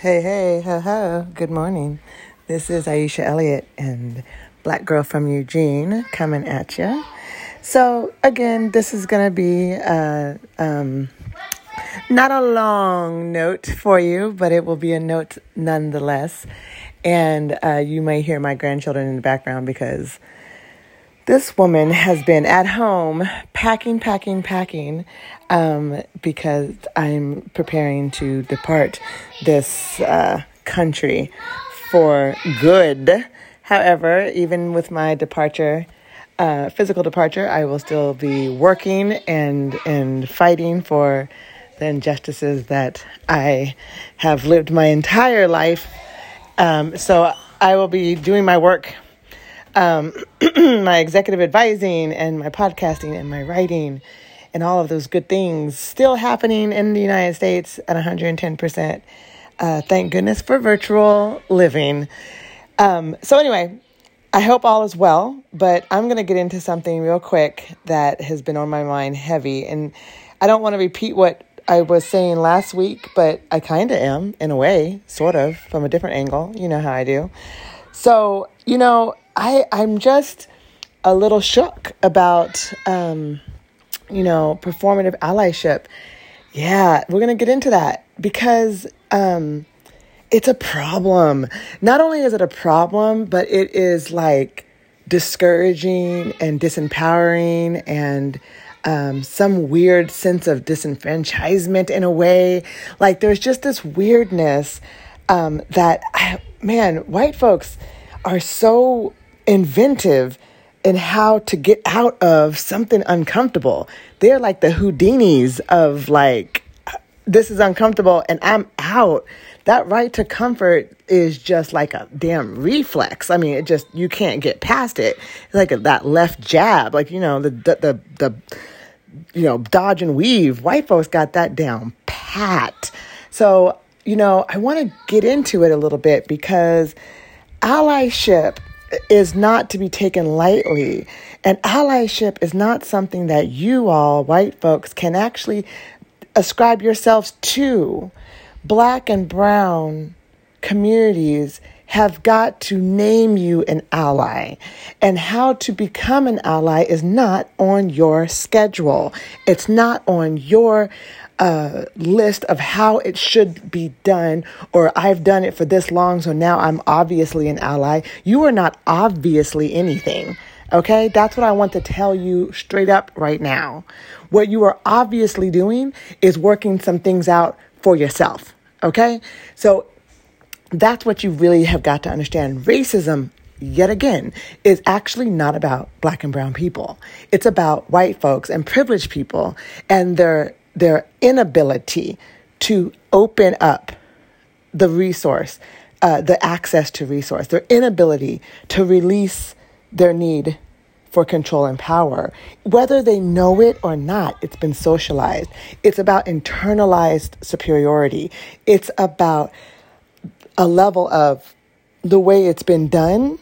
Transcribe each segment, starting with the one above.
Hey, hey, ho, ho. Good morning. This is Aisha Elliott and Black Girl from Eugene coming at you. So, again, this is going to be uh, um, not a long note for you, but it will be a note nonetheless. And uh, you may hear my grandchildren in the background because this woman has been at home packing, packing, packing um, because I'm preparing to depart this uh, country for good. However, even with my departure, uh, physical departure, I will still be working and and fighting for the injustices that I have lived my entire life. Um, so I will be doing my work um, my executive advising and my podcasting and my writing and all of those good things still happening in the United States at 110%. Uh, thank goodness for virtual living. Um, so, anyway, I hope all is well, but I'm going to get into something real quick that has been on my mind heavy. And I don't want to repeat what I was saying last week, but I kind of am in a way, sort of, from a different angle. You know how I do. So, you know, I I'm just a little shook about um, you know performative allyship. Yeah, we're gonna get into that because um, it's a problem. Not only is it a problem, but it is like discouraging and disempowering and um, some weird sense of disenfranchisement in a way. Like there's just this weirdness um, that, man, white folks are so inventive in how to get out of something uncomfortable. They're like the Houdinis of like, this is uncomfortable and I'm out. That right to comfort is just like a damn reflex. I mean, it just, you can't get past it. It's like that left jab, like, you know, the, the, the, the, you know, dodge and weave. White folks got that down pat. So, you know, I want to get into it a little bit because allyship is not to be taken lightly. And allyship is not something that you all, white folks, can actually ascribe yourselves to. Black and brown communities have got to name you an ally. And how to become an ally is not on your schedule. It's not on your uh, list of how it should be done, or I've done it for this long, so now I'm obviously an ally. You are not obviously anything. Okay, that's what I want to tell you straight up right now. What you are obviously doing is working some things out for yourself. Okay, so that's what you really have got to understand. Racism yet again, is actually not about black and brown people. It's about white folks and privileged people and their their inability to open up the resource, uh, the access to resource, their inability to release their need for control and power. Whether they know it or not, it's been socialized. It's about internalized superiority. It's about a level of the way it's been done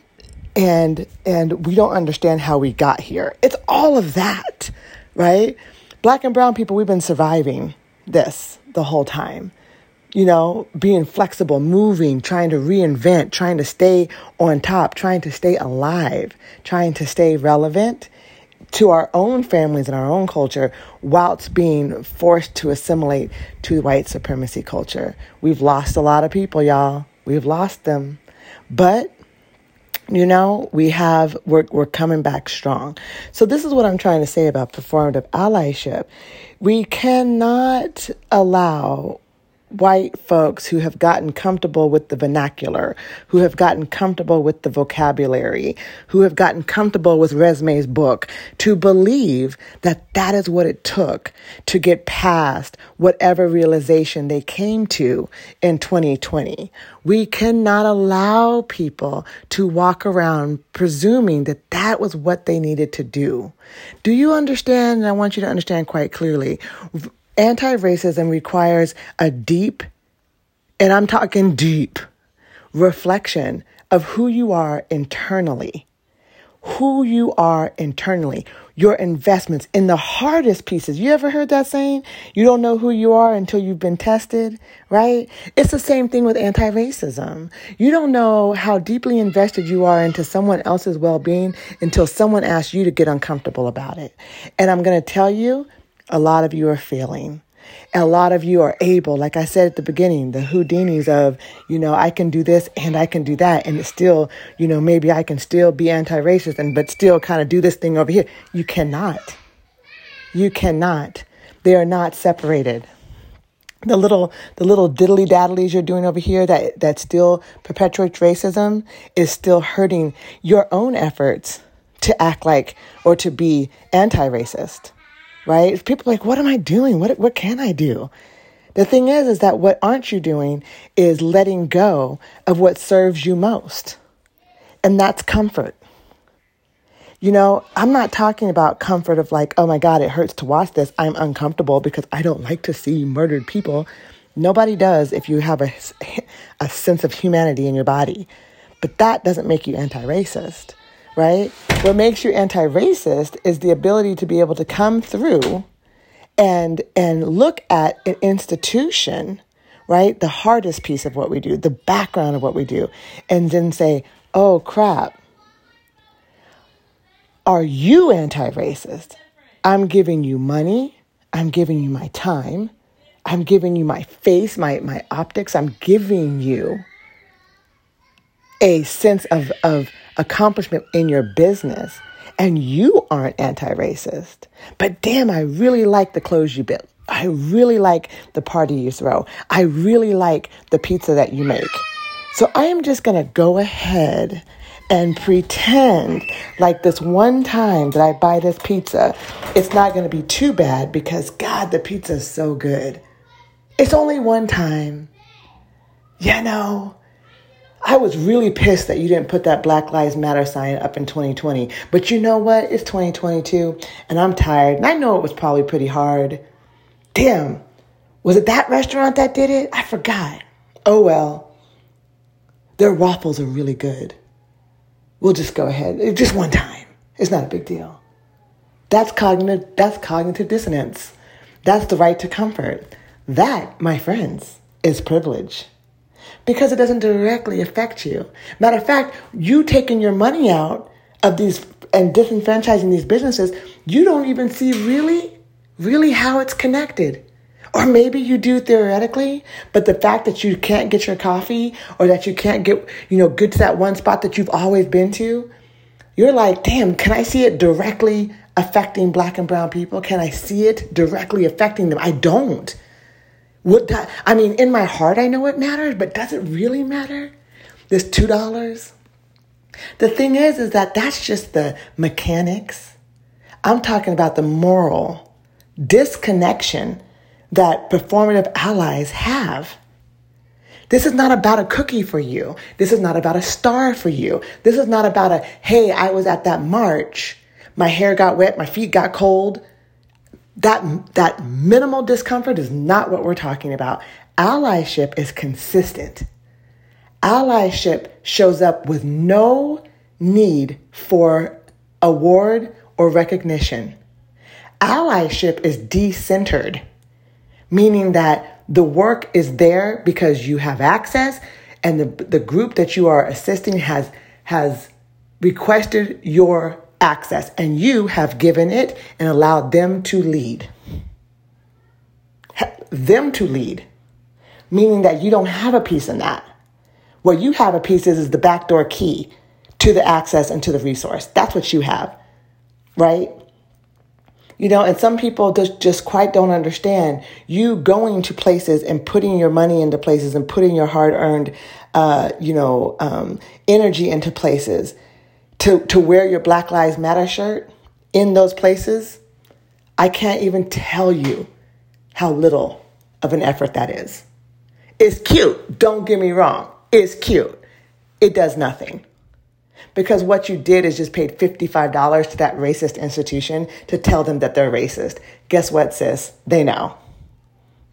and and we don't understand how we got here. It's all of that, right? Black and brown people, we've been surviving this the whole time. You know, being flexible, moving, trying to reinvent, trying to stay on top, trying to stay alive, trying to stay relevant to our own families and our own culture whilst being forced to assimilate to white supremacy culture. We've lost a lot of people, y'all. We've lost them. But you know, we have, we're, we're coming back strong. So this is what I'm trying to say about performative allyship. We cannot allow white folks who have gotten comfortable with the vernacular, who have gotten comfortable with the vocabulary, who have gotten comfortable with Resmaa's book, to believe that that is what it took to get past whatever realization they came to in 2020. We cannot allow people to walk around presuming that that was what they needed to do. Do you understand? And I want you to understand quite clearly Anti racism requires a deep, and I'm talking deep, reflection of who you are internally. who you are internally, your investments in the hardest pieces. You ever heard that saying? You don't know who you are until you've been tested, right? It's the same thing with anti racism. You don't know how deeply invested you are into someone else's well being until someone asks you to get uncomfortable about it. And I'm going to tell you, a lot of you are failing. A lot of you are able, like I said at the beginning, the Houdinis of, you know, I can do this and I can do that. And still, you know, maybe I can still be anti racist and, but still kind of do this thing over here. You cannot. You cannot. They are not separated. The little, the little diddly daddlies you're doing over here that, that still perpetuates racism is still hurting your own efforts to act like or to be anti racist right? People like, what am I doing? What, what can I do? The thing is, is that what aren't you doing is letting go of what serves you most. And that's comfort. You know, I'm not talking about comfort of like, oh my God, it hurts to watch this. I'm uncomfortable because I don't like to see murdered people. Nobody does if you have a, a sense of humanity in your body. But that doesn't make you anti racist right? What makes you anti-racist is the ability to be able to come through and and look at an institution, right? The hardest piece of what we do, the background of what we do, and then say, "Oh crap. Are you anti-racist? I'm giving you money, I'm giving you my time, I'm giving you my face, my my optics, I'm giving you a sense of of accomplishment in your business and you aren't anti racist. But damn, I really like the clothes you build. I really like the party you throw. I really like the pizza that you make. So I am just going to go ahead and pretend like this one time that I buy this pizza, it's not going to be too bad because God, the pizza is so good. It's only one time. You know, I was really pissed that you didn't put that Black Lives Matter sign up in 2020. But you know what? It's 2022 and I'm tired. And I know it was probably pretty hard. Damn. Was it that restaurant that did it? I forgot. Oh well. Their waffles are really good. We'll just go ahead. Just one time. It's not a big deal. That's cognitive that's cognitive dissonance. That's the right to comfort. That, my friends, is privilege because it doesn't directly affect you. Matter of fact, you taking your money out of these and disenfranchising these businesses, you don't even see really, really how it's connected. Or maybe you do theoretically, but the fact that you can't get your coffee or that you can't get, you know, get to that one spot that you've always been to, you're like, damn, can I see it directly affecting black and brown people? Can I see it directly affecting them? I don't. What that, I mean, in my heart, I know it matters, but does it really matter? This two dollars. The thing is, is that that's just the mechanics. I'm talking about the moral disconnection that performative allies have. This is not about a cookie for you. This is not about a star for you. This is not about a, hey, I was at that march. My hair got wet. My feet got cold that that minimal discomfort is not what we're talking about. Allyship is consistent. Allyship shows up with no need for award or recognition. Allyship is decentered, meaning that the work is there because you have access and the, the group that you are assisting has has requested your access, and you have given it and allowed them to lead. Them to lead, meaning that you don't have a piece in that. What you have a piece is, is the backdoor key to the access and to the resource. That's what you have, right? You know, and some people just, just quite don't understand you going to places and putting your money into places and putting your hard earned, uh, you know, um, energy into places to, to wear your Black Lives Matter shirt in those places, I can't even tell you how little of an effort that is. It's cute, don't get me wrong. It's cute. It does nothing. Because what you did is just paid $55 to that racist institution to tell them that they're racist. Guess what, sis? They know.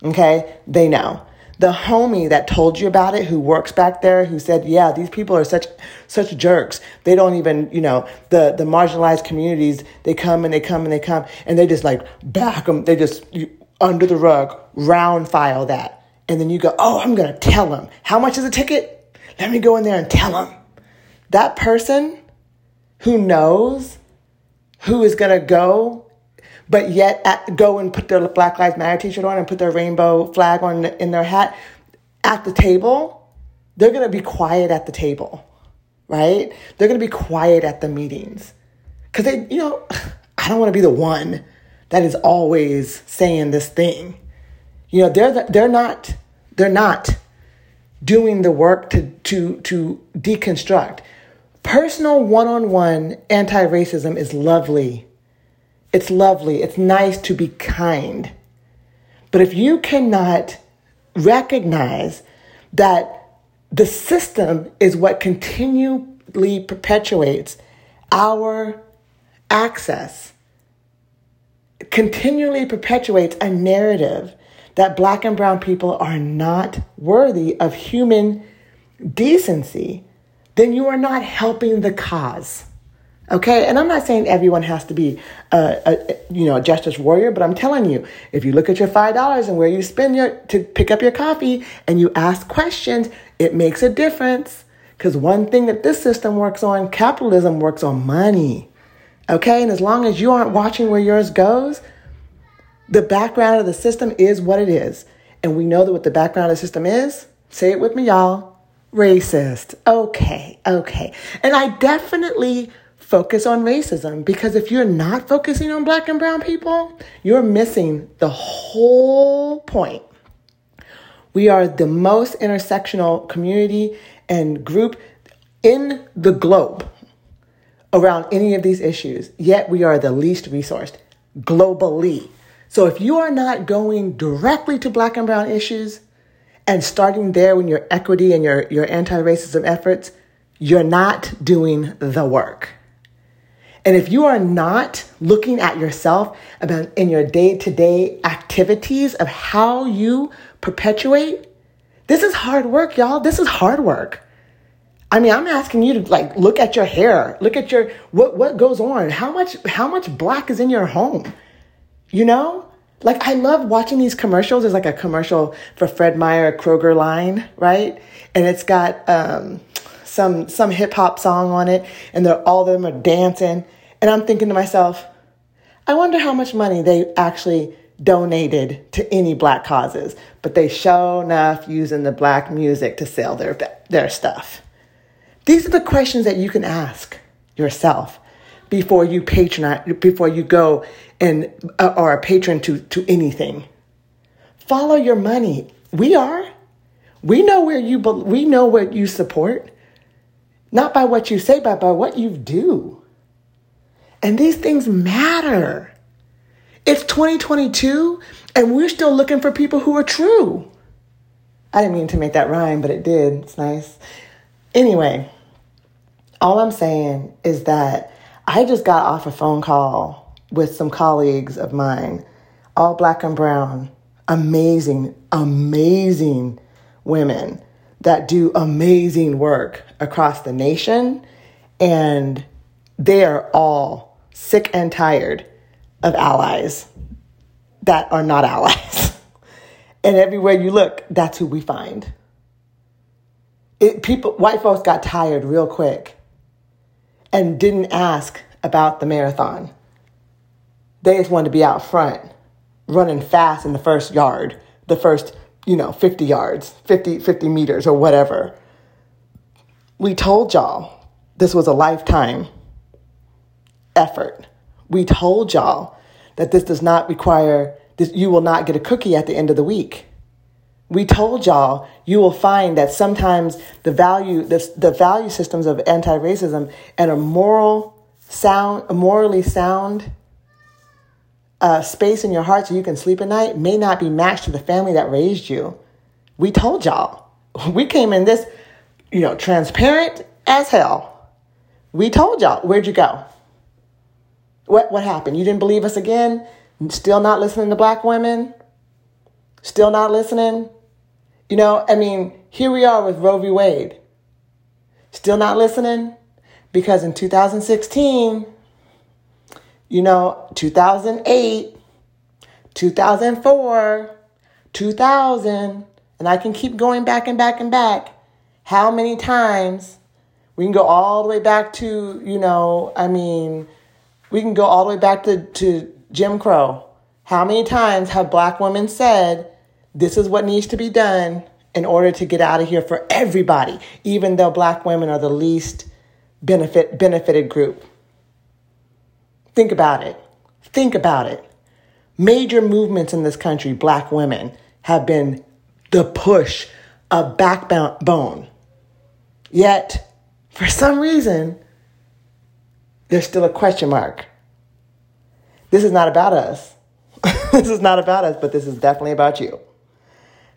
Okay? They know. The homie that told you about it who works back there who said yeah these people are such such jerks. They don't even you know the the marginalized communities they come and they come and they come and they just like back them they just you, under the rug round file that. And then you go oh i'm gonna tell them how much is a ticket? Let me go in there and tell them that person who knows who is gonna go but yet at, go and put their Black Lives Matter t-shirt on and put their rainbow flag on in their hat at the table, they're going to be quiet at the table, right? They're going to be quiet at the meetings. Cuz they, you know, I don't want to be the one that is always saying this thing. You know, they're they're not they're not doing the work to to to deconstruct. Personal one-on-one anti-racism is lovely it's lovely. It's nice to be kind. But if you cannot recognize that the system is what continually perpetuates our access, continually perpetuates a narrative that black and brown people are not worthy of human decency, then you are not helping the cause. Okay, and I'm not saying everyone has to be a, a, you know a justice warrior, but I'm telling you, if you look at your five dollars and where you spend your to pick up your coffee and you ask questions, it makes a difference. Because one thing that this system works on, capitalism works on money. Okay, and as long as you aren't watching where yours goes, the background of the system is what it is, and we know that what the background of the system is. Say it with me, y'all. Racist. Okay, okay, and I definitely focus on racism because if you're not focusing on black and brown people, you're missing the whole point. We are the most intersectional community and group in the globe around any of these issues, yet we are the least resourced globally. So if you are not going directly to black and brown issues and starting there when your equity and your, your anti-racism efforts, you're not doing the work. And if you are not looking at yourself about in your day to day activities of how you perpetuate, this is hard work, y'all. This is hard work. I mean, I'm asking you to like look at your hair, look at your what what goes on, how much how much black is in your home, you know? Like I love watching these commercials. There's like a commercial for Fred Meyer Kroger line, right? And it's got um, some some hip hop song on it, and they're all of them are dancing. And I'm thinking to myself, I wonder how much money they actually donated to any black causes, but they show enough using the black music to sell their their stuff. These are the questions that you can ask yourself before you patronize, before you go and uh, are a patron to to anything. Follow your money. We are. We know where you we know what you support. Not by what you say, but by what you do. And these things matter. It's 2022 and we're still looking for people who are true. I didn't mean to make that rhyme, but it did. It's nice. Anyway, all I'm saying is that I just got off a phone call with some colleagues of mine, all black and brown, amazing, amazing women that do amazing work across the nation. And they are all sick and tired of allies that are not allies. and everywhere you look, that's who we find. It, people, white folks got tired real quick and didn't ask about the marathon. They just wanted to be out front, running fast in the first yard, the first you know, 50 yards, 50, 50 meters or whatever. We told y'all this was a lifetime effort. We told y'all that this does not require this, you will not get a cookie at the end of the week. We told y'all you will find that sometimes the value the, the value systems of anti-racism and a moral sound a morally sound uh, space in your heart so you can sleep at night may not be matched to the family that raised you. We told y'all. We came in this, you know, transparent as hell. We told y'all. Where'd you go? What what happened? You didn't believe us again? Still not listening to black women? Still not listening? You know, I mean, here we are with Roe v. Wade. Still not listening? Because in 2016, you know, 2008, 2004, 2000, and I can keep going back and back and back. How many times we can go all the way back to, you know, I mean, we can go all the way back to, to Jim Crow. How many times have black women said, this is what needs to be done in order to get out of here for everybody, even though black women are the least benefit, benefited group? Think about it. Think about it. Major movements in this country, black women, have been the push of backbone. Yet, for some reason, there's still a question mark. This is not about us. this is not about us, but this is definitely about you.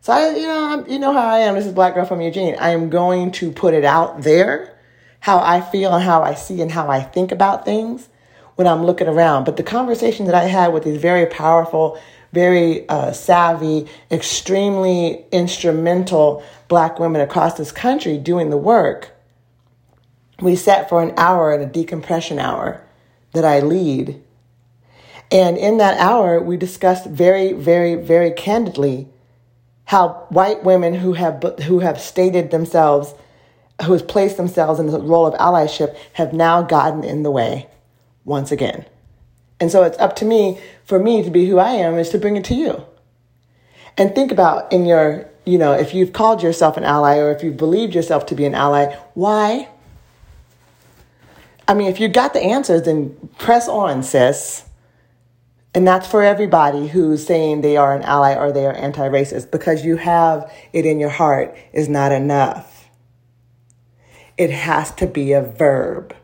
So I, you know, I'm, you know how I am. This is Black Girl from Eugene. I am going to put it out there, how I feel and how I see and how I think about things when I'm looking around. But the conversation that I had with these very powerful, very uh, savvy, extremely instrumental black women across this country doing the work, we sat for an hour in a decompression hour that I lead. And in that hour, we discussed very, very, very candidly how white women who have who have stated themselves, who have placed themselves in the role of allyship, have now gotten in the way once again. And so it's up to me, for me to be who I am, is to bring it to you. And think about in your, you know, if you've called yourself an ally or if you've believed yourself to be an ally, why? I mean, if you got the answers, then press on, sis. And that's for everybody who's saying they are an ally or they are anti racist because you have it in your heart is not enough. It has to be a verb.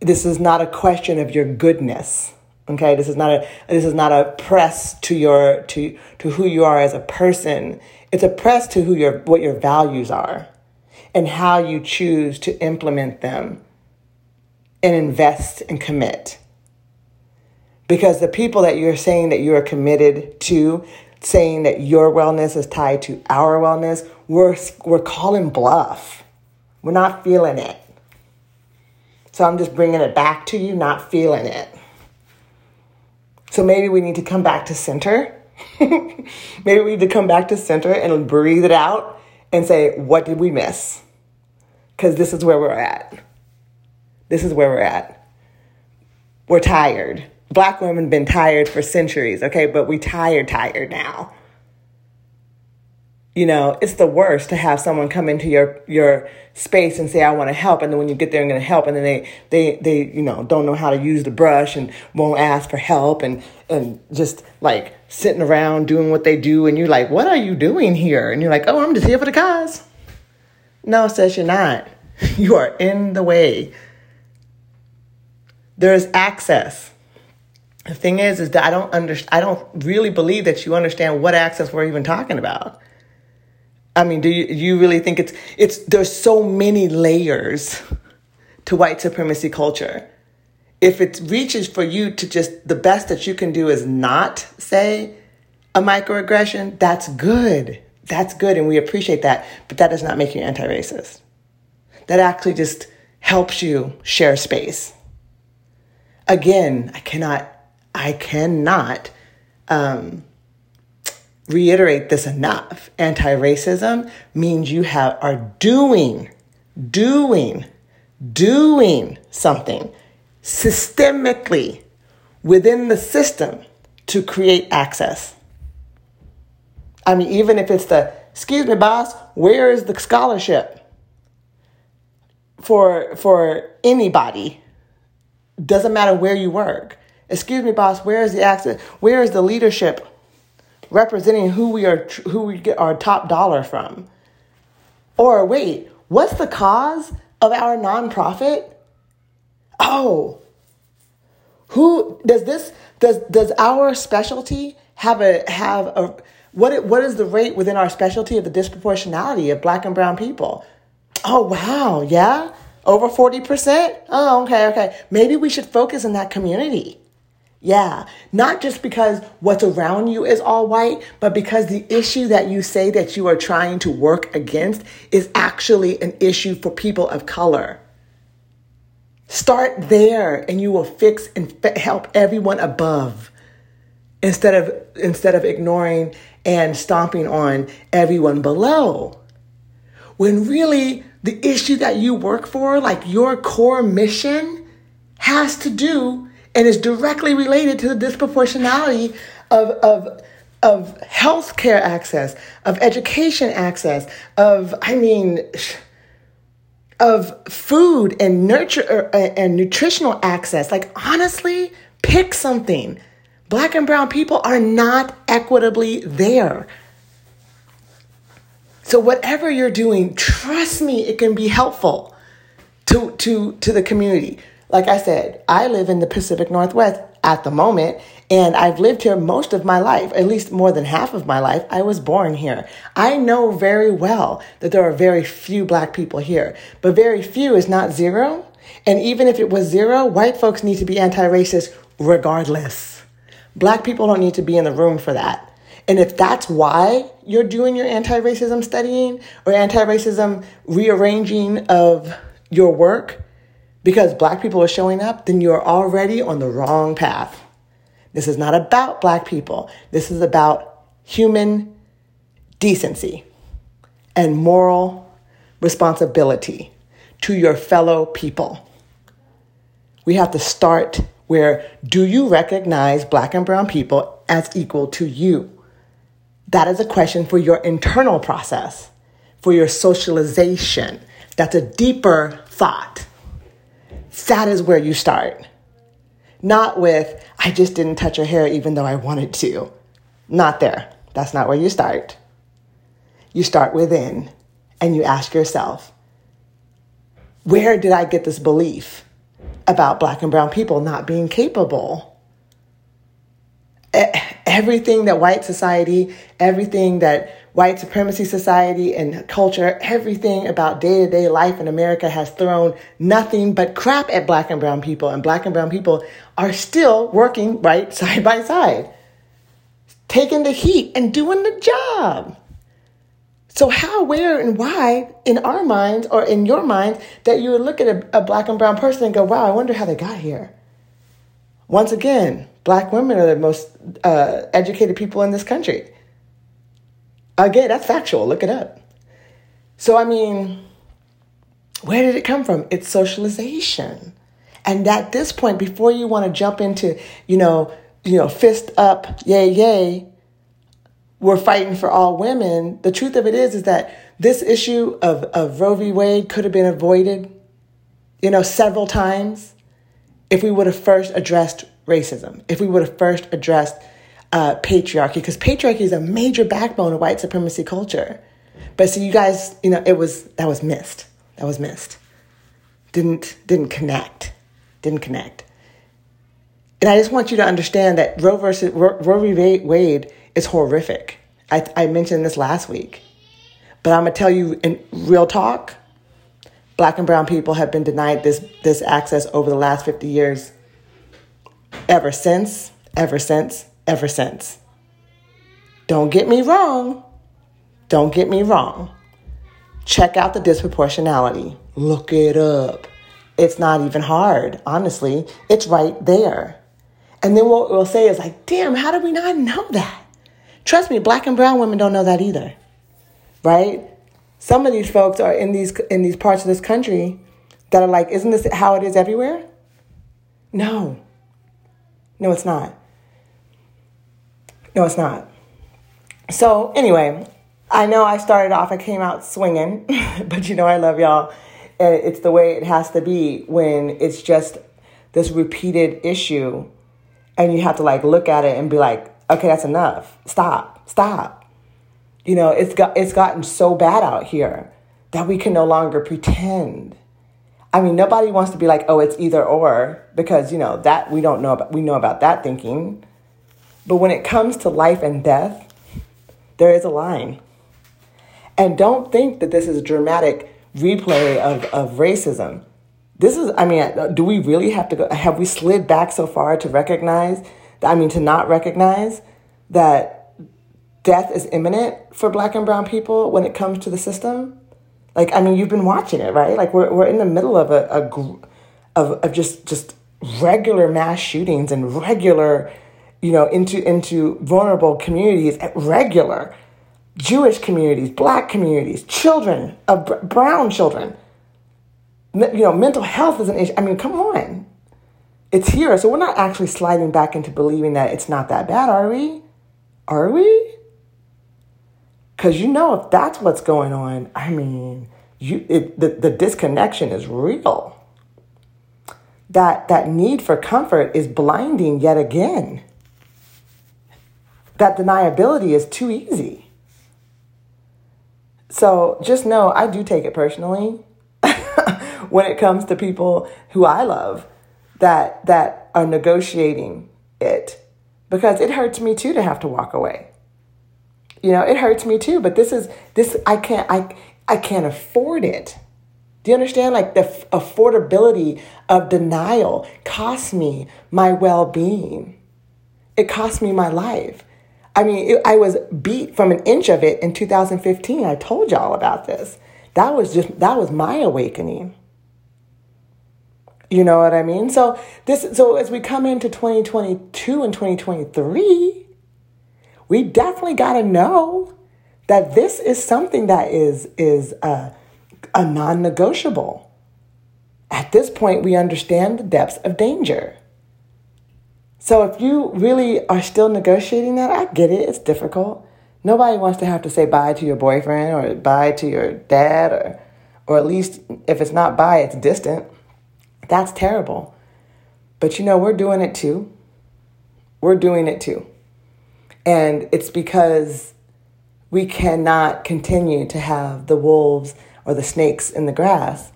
This is not a question of your goodness. Okay, this is not a this is not a press to your to to who you are as a person. It's a press to who your what your values are and how you choose to implement them and invest and commit. Because the people that you're saying that you are committed to, saying that your wellness is tied to our wellness, we're, we're calling bluff. We're not feeling it. So I'm just bringing it back to you, not feeling it. So maybe we need to come back to center. maybe we need to come back to center and breathe it out and say, what did we miss? Because this is where we're at. This is where we're at. We're tired. Black women have been tired for centuries, okay? But we tired, tired now. You know, it's the worst to have someone come into your your space and say, "I want to help," and then when you get there and going to help, and then they they they you know don't know how to use the brush and won't ask for help and and just like sitting around doing what they do, and you're like, "What are you doing here?" And you're like, "Oh, I'm just here for the cause." No, says you're not. You are in the way. There is access. The thing is, is that I don't understand. I don't really believe that you understand what access we're even talking about. I mean, do you, you really think it's it's there's so many layers to white supremacy culture. If it reaches for you to just the best that you can do is not say a microaggression, that's good. That's good and we appreciate that, but that does not make you anti-racist. That actually just helps you share space. Again, I cannot I cannot um, reiterate this enough. Anti racism means you have, are doing, doing, doing something systemically within the system to create access. I mean, even if it's the, excuse me, boss, where is the scholarship for, for anybody? Doesn't matter where you work. Excuse me, boss, where is the access? Where is the leadership representing who we are who we get our top dollar from. Or wait, what's the cause of our nonprofit? Oh. Who does this does does our specialty have a have a what It, what is the rate within our specialty of the disproportionality of black and brown people? Oh wow, yeah? Over 40%? Oh, okay, okay. Maybe we should focus in that community. Yeah, not just because what's around you is all white, but because the issue that you say that you are trying to work against is actually an issue for people of color. Start there and you will fix and help everyone above instead of instead of ignoring and stomping on everyone below. When really the issue that you work for, like your core mission, has to do and is directly related to the disproportionality of, of, of healthcare access, of education access, of, I mean, of food and nurture uh, and nutritional access. Like, honestly, pick something. Black and brown people are not equitably there. So whatever you're doing, trust me, it can be helpful to to to the community. Like I said, I live in the Pacific Northwest at the moment, and I've lived here most of my life, at least more than half of my life. I was born here. I know very well that there are very few black people here, but very few is not zero. And even if it was zero, white folks need to be anti racist regardless. Black people don't need to be in the room for that. And if that's why you're doing your anti racism studying or anti racism rearranging of your work because black people are showing up, then you're already on the wrong path. This is not about black people. This is about human decency and moral responsibility to your fellow people. We have to start where do you recognize black and brown people as equal to you? That is a question for your internal process, for your socialization. That's a deeper thought. That is where you start. Not with, I just didn't touch her hair even though I wanted to. Not there. That's not where you start. You start within and you ask yourself, where did I get this belief about black and brown people not being capable? everything that white society, everything that white supremacy society and culture, everything about day to day life in America has thrown nothing but crap at black and brown people. And black and brown people are still working right side by side, taking the heat and doing the job. So, how, where, and why in our minds or in your mind that you would look at a, a black and brown person and go, wow, I wonder how they got here? Once again, black women are the most uh, educated people in this country. Again, that's factual. Look it up. So, I mean, where did it come from? It's socialization. And at this point, before you want to jump into, you know, you know, fist up, yay, yay, we're fighting for all women. The truth of it is, is that this issue of, of Roe v. Wade could have been avoided, you know, several times if we would have first addressed racism, if we would have first addressed uh, patriarchy, because patriarchy is a major backbone of white supremacy culture. But so you guys, you know, it was that was missed. That was missed. Didn't didn't connect. Didn't connect. And I just want you to understand that Roe versus Roe v. Wade is horrific. I, I mentioned this last week, but I'm gonna tell you in real talk. Black and brown people have been denied this this access over the last 50 years ever since, ever since, ever since. Don't get me wrong. Don't get me wrong. Check out the disproportionality. Look it up. It's not even hard, honestly. It's right there. And then what we'll say is like, damn, how did we not know that? Trust me, black and brown women don't know that either. Right? Some of these folks are in these in these parts of this country that are like, isn't this how it is everywhere? No. No, it's not. No, it's not. So, anyway, I know I started off, I came out swinging, but you know, I love y'all. It's the way it has to be when it's just this repeated issue and you have to like look at it and be like, okay, that's enough. Stop, stop. You know, it's got it's gotten so bad out here that we can no longer pretend. I mean, nobody wants to be like, oh, it's either or, because, you know, that we don't know about, we know about that thinking. But when it comes to life and death, there is a line. And don't think that this is a dramatic replay of, of racism. this is, I mean, uh, do we really have to go? Have we slid back so far to recognize, I mean, to not recognize that death is imminent for black and brown people when it comes to the system? Like, I mean, you've been watching it, right? Like, we're, we're in the middle of a, a of, of just, just regular mass shootings and regular, you know, into, into vulnerable communities at regular Jewish communities, black communities, children, uh, of brown children you know, mental health is an issue. I mean, come on. It's here. So we're not actually sliding back into believing that it's not that bad, are we? Are we? Because you know, if that's what's going on, I mean, you it, the, the disconnection is real. That, that need for comfort is blinding yet again. That deniability is too easy. So just know I do take it personally when it comes to people who I love that that are negotiating it because it hurts me too to have to walk away. You know, it hurts me too, but this is this I can't I I can't afford it. Do you understand? Like the f- affordability of denial costs me my well-being. It costs me my life. I mean, it, I was beat from an inch of it in 2015. I told y'all about this. That was just that was my awakening. You know what I mean? So this so as we come into 2022 and 2023, we definitely got to know that this is something that is is a, a non-negotiable. At this point, we understand the depths of danger. So if you really are still negotiating that, I get it. It's difficult. Nobody wants to have to say bye to your boyfriend or bye to your dad or or at least if it's not bye, it's distant. That's terrible. But you know, we're doing it too. We're doing it too. And it's because we cannot continue to have the wolves or the snakes in the grass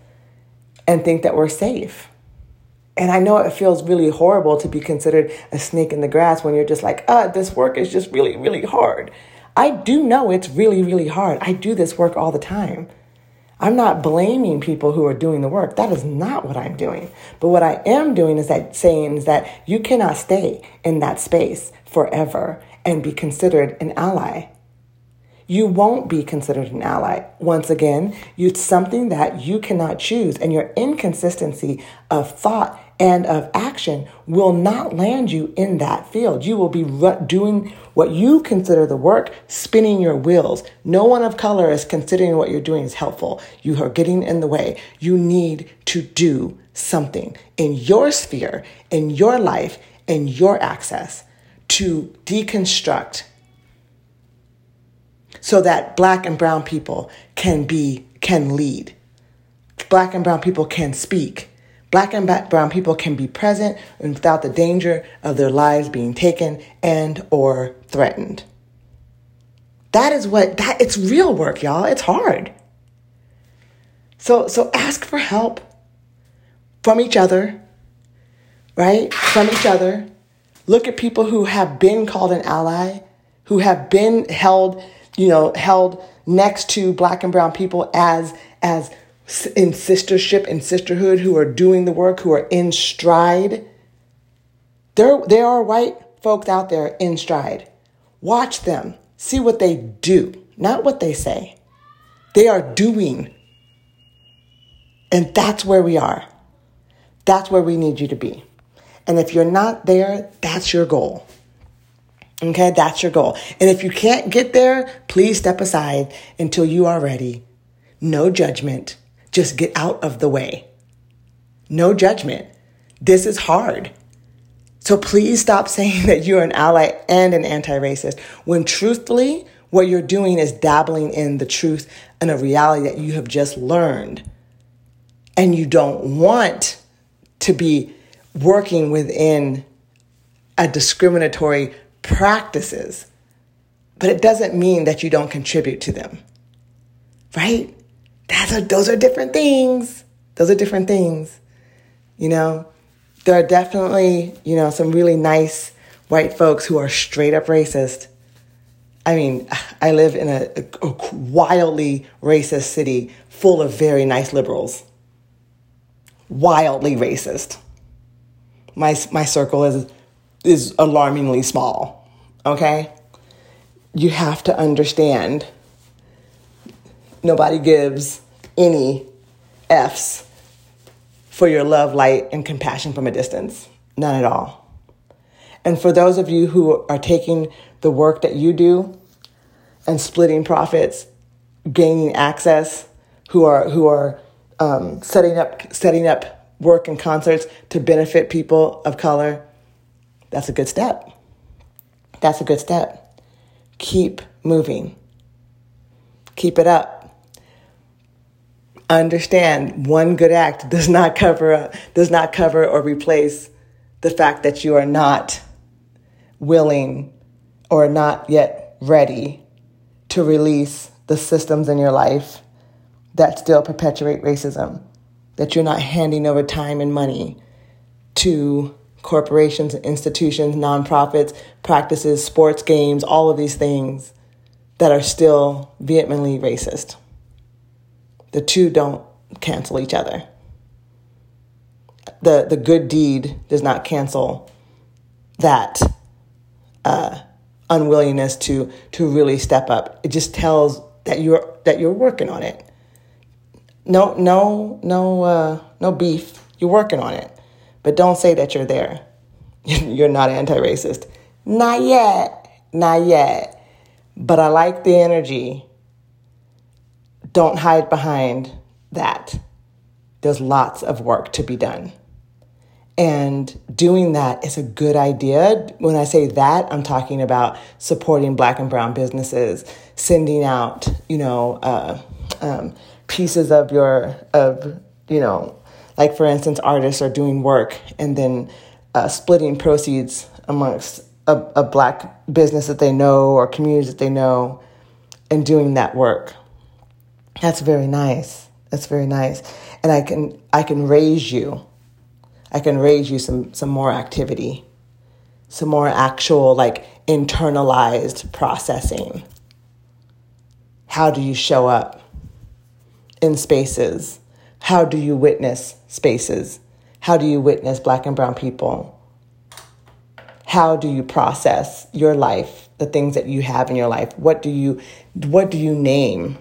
and think that we're safe. And I know it feels really horrible to be considered a snake in the grass when you're just like, uh, this work is just really, really hard. I do know it's really, really hard. I do this work all the time. I'm not blaming people who are doing the work. That is not what I'm doing. But what I am doing is that saying is that you cannot stay in that space forever and be considered an ally. You won't be considered an ally. Once again, it's something that you cannot choose, and your inconsistency of thought and of action will not land you in that field. You will be doing what you consider the work, spinning your wheels. No one of color is considering what you're doing is helpful. You are getting in the way. You need to do something in your sphere, in your life, in your access to deconstruct so that black and brown people can be can lead. Black and brown people can speak Black and brown people can be present without the danger of their lives being taken and or threatened. That is what that it's real work, y'all. It's hard. So so ask for help from each other, right? From each other. Look at people who have been called an ally, who have been held, you know, held next to black and brown people as as in sistership and sisterhood who are doing the work, who are in stride. There, there are white folks out there in stride. Watch them, see what they do, not what they say. They are doing. And that's where we are. That's where we need you to be. And if you're not there, that's your goal. Okay, that's your goal. And if you can't get there, please step aside until you are ready. No judgment just get out of the way. No judgment. This is hard. So please stop saying that you're an ally and an anti racist when truthfully, what you're doing is dabbling in the truth and a reality that you have just learned. And you don't want to be working within a discriminatory practices, but it doesn't mean that you don't contribute to them, right? That's a, those are different things. Those are different things. You know, there are definitely, you know, some really nice white folks who are straight up racist. I mean, I live in a, a, a wildly racist city full of very nice liberals. wildly racist. My my circle is is alarmingly small. Okay? You have to understand nobody gives any F's for your love, light, and compassion from a distance. None at all. And for those of you who are taking the work that you do and splitting profits, gaining access, who are who are um, setting up setting up work and concerts to benefit people of color, that's a good step. That's a good step. Keep moving. Keep it up. Understand one good act does not cover up, does not cover or replace the fact that you are not willing or not yet ready to release the systems in your life that still perpetuate racism, that you're not handing over time and money to corporations and institutions, nonprofits, practices, sports games, all of these things that are still vehemently racist. The two don't cancel each other. The, the good deed does not cancel that uh, unwillingness to to really step up. It just tells that you're that you're working on it. No, no, no, uh, no beef. You're working on it, but don't say that you're there. you're not anti-racist. Not yet. Not yet. But I like the energy. Don't hide behind that. There's lots of work to be done. And doing that is a good idea. When I say that, I'm talking about supporting black and brown businesses, sending out, you know, uh, um, pieces of your, of, you know, like for instance, artists are doing work and then uh, splitting proceeds amongst a, a black business that they know or communities that they know and doing that work. That's very nice. That's very nice. And I can, I can raise you I can raise you some some more activity, some more actual like internalized processing. How do you show up in spaces? How do you witness spaces? How do you witness black and brown people? How do you process your life, the things that you have in your life? What do you what do you name?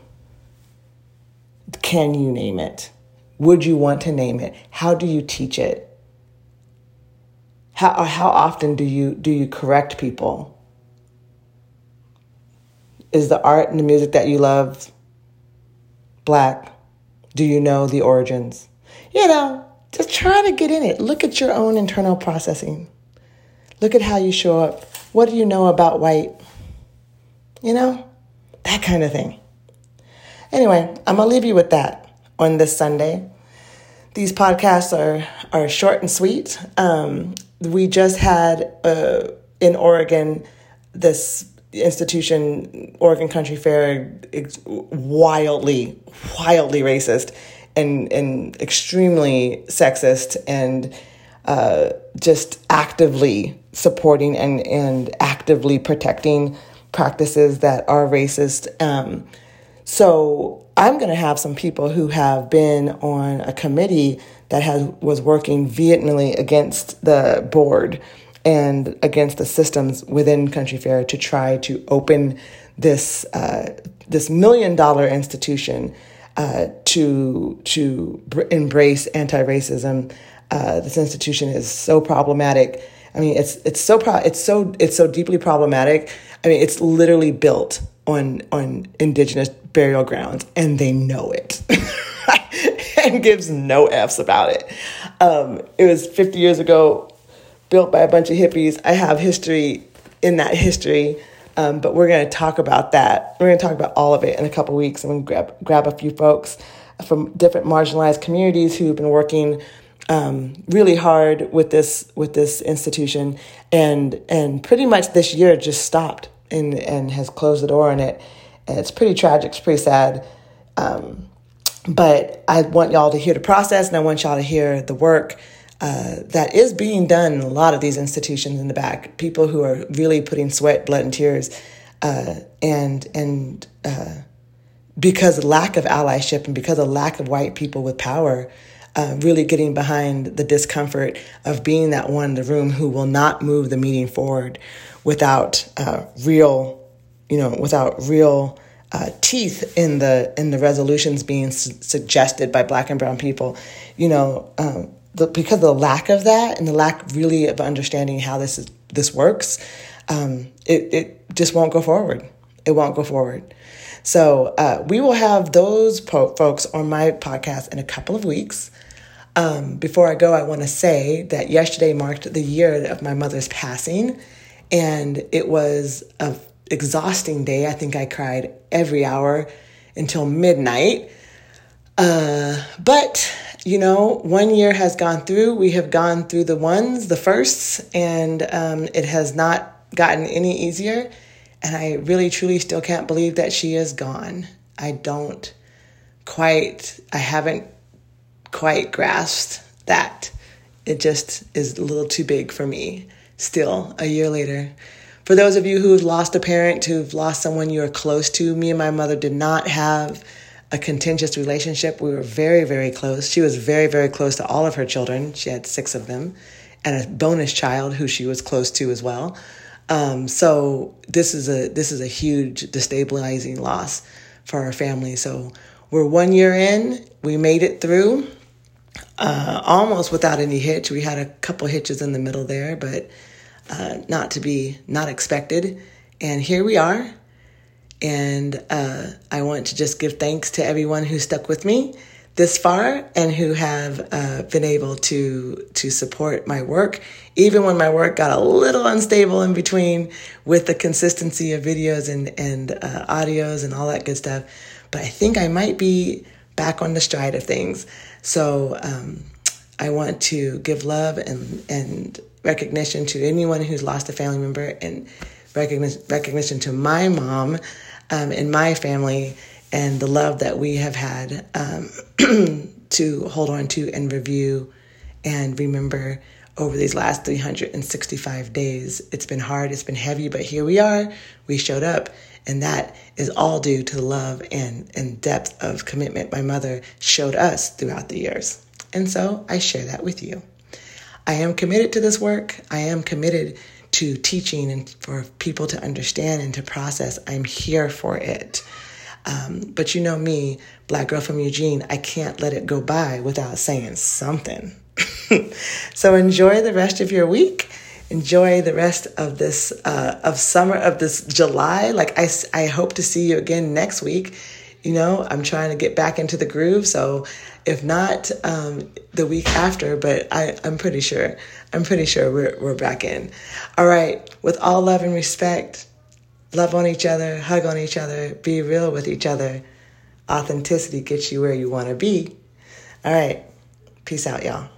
Can you name it? Would you want to name it? How do you teach it? How, how often do you, do you correct people? Is the art and the music that you love black? Do you know the origins? You know, just try to get in it. Look at your own internal processing. Look at how you show up. What do you know about white? You know, that kind of thing. Anyway, I'm going to leave you with that on this Sunday. These podcasts are, are short and sweet. Um, we just had uh, in Oregon this institution, Oregon Country Fair, wildly, wildly racist and, and extremely sexist and uh, just actively supporting and, and actively protecting practices that are racist. Um, so I'm going to have some people who have been on a committee that has was working vehemently against the board and against the systems within Country Fair to try to open this uh, this million dollar institution uh, to to br- embrace anti racism. Uh, this institution is so problematic. I mean, it's it's so pro- it's so it's so deeply problematic. I mean, it's literally built on on indigenous burial grounds, and they know it. and gives no F's about it. Um, it was 50 years ago, built by a bunch of hippies. I have history in that history, um, but we're going to talk about that. We're going to talk about all of it in a couple weeks. I'm going to grab, grab a few folks from different marginalized communities who've been working um, really hard with this with this institution, and and pretty much this year just stopped and and has closed the door on it. And it's pretty tragic. It's pretty sad. Um, but I want y'all to hear the process and I want y'all to hear the work uh, that is being done in a lot of these institutions in the back. People who are really putting sweat, blood, and tears, uh, and and uh, because lack of allyship and because of lack of white people with power, uh, really getting behind the discomfort of being that one in the room who will not move the meeting forward without uh, real, you know, without real uh, teeth in the in the resolutions being su- suggested by Black and Brown people. You know, um, the, because of the lack of that and the lack really of understanding how this is this works, um, it it just won't go forward. It won't go forward. So uh, we will have those po- folks on my podcast in a couple of weeks. Um, before I go, I want to say that yesterday marked the year of my mother's passing, and it was a exhausting day. I think I cried every hour until midnight. Uh, but you know, one year has gone through. We have gone through the ones, the firsts, and um, it has not gotten any easier. And I really, truly still can't believe that she is gone. I don't quite, I haven't quite grasped that. It just is a little too big for me still a year later. For those of you who've lost a parent, who've lost someone you are close to, me and my mother did not have a contentious relationship. We were very, very close. She was very, very close to all of her children. She had six of them, and a bonus child who she was close to as well. Um, so this is a this is a huge destabilizing loss for our family. So we're one year in. We made it through uh, almost without any hitch. We had a couple hitches in the middle there, but uh, not to be not expected. And here we are. And uh, I want to just give thanks to everyone who stuck with me this far and who have uh, been able to to support my work, even when my work got a little unstable in between with the consistency of videos and and uh, audios and all that good stuff. But I think I might be back on the stride of things. So um, I want to give love and and recognition to anyone who's lost a family member and recognition recognition to my mom um, and my family and the love that we have had um, to hold on to and review and remember over these last 365 days. It's been hard, it's been heavy, but here we are. We showed up, and that is all due to the love and, and depth of commitment my mother showed us throughout the years. And so I share that with you. I am committed to this work. I am committed to teaching and for people to understand and to process. I'm here for it. Um, but you know me, black girl from Eugene, I can't let it go by without saying something. so enjoy the rest of your week. Enjoy the rest of this uh, of summer of this July. Like I, I hope to see you again next week. You know, I'm trying to get back into the groove. So if not um, the week after, but I, I'm pretty sure. I'm pretty sure we're we're back in. All right. With all love and respect love on each other, hug on each other, be real with each other. Authenticity gets you where you want to be. All right. Peace out, y'all.